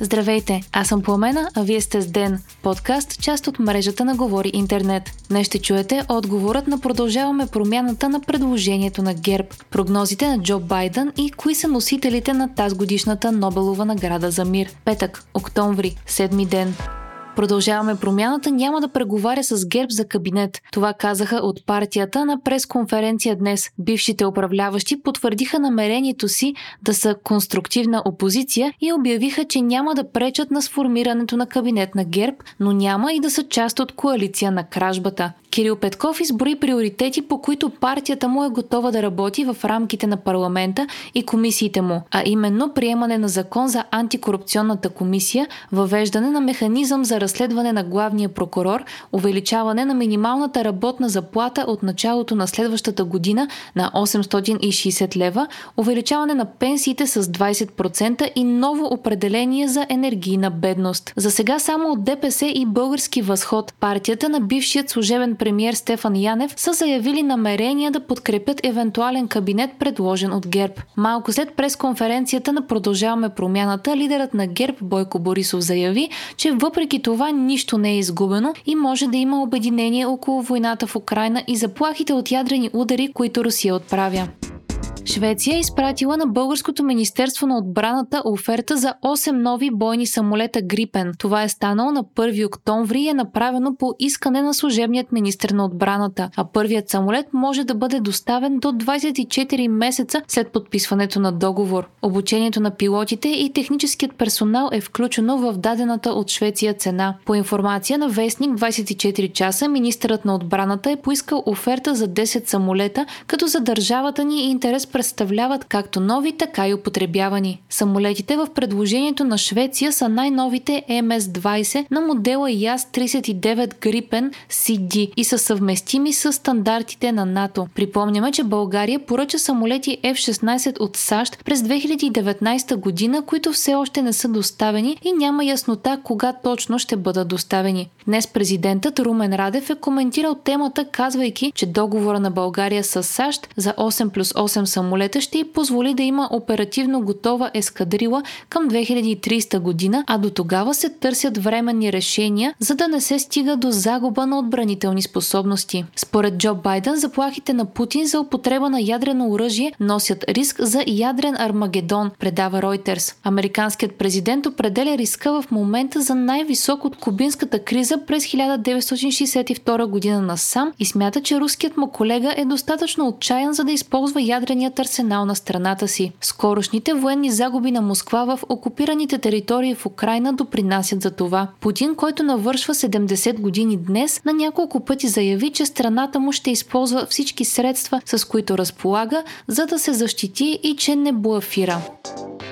Здравейте, аз съм Пламена, а вие сте с Ден, подкаст, част от мрежата на Говори Интернет. Днес ще чуете отговорът на продължаваме промяната на предложението на ГЕРБ, прогнозите на Джо Байден и кои са носителите на тази годишната Нобелова награда за мир. Петък, октомври, седми ден. Продължаваме промяната, няма да преговаря с ГЕРБ за кабинет. Това казаха от партията на пресконференция днес. Бившите управляващи потвърдиха намерението си да са конструктивна опозиция и обявиха, че няма да пречат на сформирането на кабинет на ГЕРБ, но няма и да са част от коалиция на кражбата. Кирил Петков избори приоритети, по които партията му е готова да работи в рамките на парламента и комисиите му, а именно приемане на закон за антикорупционната комисия, въвеждане на механизъм за разследване на главния прокурор, увеличаване на минималната работна заплата от началото на следващата година на 860 лева, увеличаване на пенсиите с 20% и ново определение за енергийна бедност. За сега само от ДПС и Български възход, партията на бившият служебен премьер Стефан Янев са заявили намерения да подкрепят евентуален кабинет, предложен от ГЕРБ. Малко след пресконференцията на Продължаваме промяната, лидерът на ГЕРБ Бойко Борисов заяви, че въпреки това нищо не е изгубено и може да има обединение около войната в Украина и заплахите от ядрени удари, които Русия отправя. Швеция е изпратила на Българското Министерство на отбраната оферта за 8 нови бойни самолета Грипен. Това е станало на 1 октомври и е направено по искане на служебният министр на отбраната, а първият самолет може да бъде доставен до 24 месеца след подписването на договор. Обучението на пилотите и техническият персонал е включено в дадената от Швеция цена. По информация на Вестник 24 часа, министърът на отбраната е поискал оферта за 10 самолета, като за държавата ни интерес представляват както нови, така и употребявани. Самолетите в предложението на Швеция са най-новите MS-20 на модела YAS-39 Gripen CD и са съвместими с стандартите на НАТО. Припомняме, че България поръча самолети F-16 от САЩ през 2019 година, които все още не са доставени и няма яснота кога точно ще бъдат доставени. Днес президентът Румен Радев е коментирал темата, казвайки, че договора на България с САЩ за 8 плюс 8 самолета самолета ще й позволи да има оперативно готова ескадрила към 2030 година, а до тогава се търсят временни решения, за да не се стига до загуба на отбранителни способности. Според Джо Байден, заплахите на Путин за употреба на ядрено оръжие носят риск за ядрен Армагедон, предава Reuters. Американският президент определя риска в момента за най-висок от кубинската криза през 1962 година насам и смята, че руският му колега е достатъчно отчаян за да използва ядрения военният арсенал на страната си. Скорошните военни загуби на Москва в окупираните територии в Украина допринасят за това. Путин, който навършва 70 години днес, на няколко пъти заяви, че страната му ще използва всички средства, с които разполага, за да се защити и че не буафира.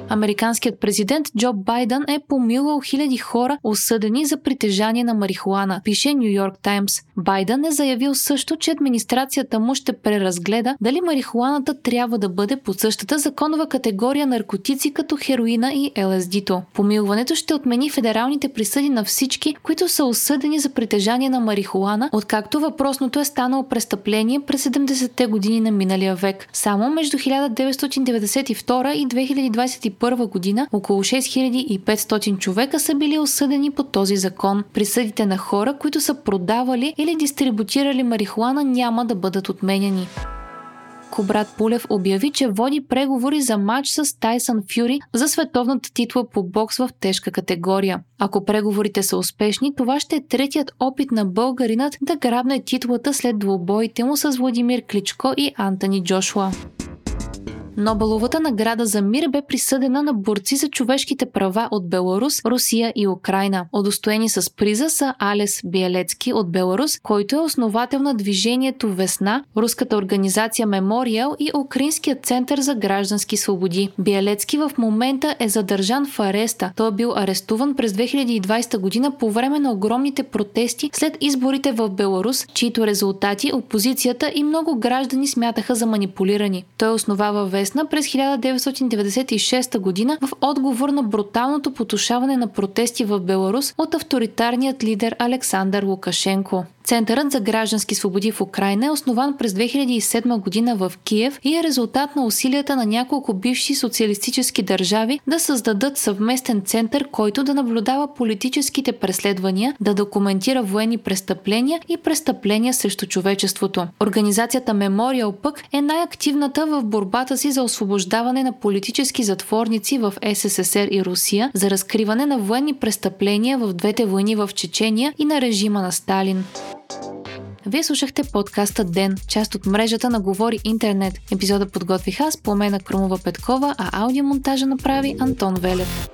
Американският президент Джо Байден е помилвал хиляди хора, осъдени за притежание на марихуана, пише Нью Йорк Таймс. Байден е заявил също, че администрацията му ще преразгледа дали марихуаната трябва да бъде под същата законова категория наркотици като хероина и ЛСД-то. Помилването ще отмени федералните присъди на всички, които са осъдени за притежание на марихуана, откакто въпросното е станало престъпление през 70-те години на миналия век. Само между 1992 и 2021 2021 година около 6500 човека са били осъдени по този закон. Присъдите на хора, които са продавали или дистрибутирали марихуана няма да бъдат отменяни. Кобрат Пулев обяви, че води преговори за матч с Тайсън Фюри за световната титла по бокс в тежка категория. Ако преговорите са успешни, това ще е третият опит на българинът да грабне титлата след двубоите му с Владимир Кличко и Антони Джошуа. Нобеловата награда за мир бе присъдена на борци за човешките права от Беларус, Русия и Украина. Удостоени с приза са Алес Биелецки от Беларус, който е основател на движението Весна, руската организация Мемориал и Украинският център за граждански свободи. Биелецки в момента е задържан в ареста. Той е бил арестуван през 2020 година по време на огромните протести след изборите в Беларус, чието резултати опозицията и много граждани смятаха за манипулирани. Той основава известна през 1996 година в отговор на бруталното потушаване на протести в Беларус от авторитарният лидер Александър Лукашенко. Центърът за граждански свободи в Украина е основан през 2007 година в Киев и е резултат на усилията на няколко бивши социалистически държави да създадат съвместен център, който да наблюдава политическите преследвания, да документира военни престъпления и престъпления срещу човечеството. Организацията Мемориал пък е най-активната в борбата си за освобождаване на политически затворници в СССР и Русия, за разкриване на военни престъпления в двете войни в Чечения и на режима на Сталин. Вие слушахте подкаста Ден, част от мрежата на Говори Интернет. Епизода подготвих аз, Пламена Крумова Петкова, а аудиомонтажа направи Антон Велев.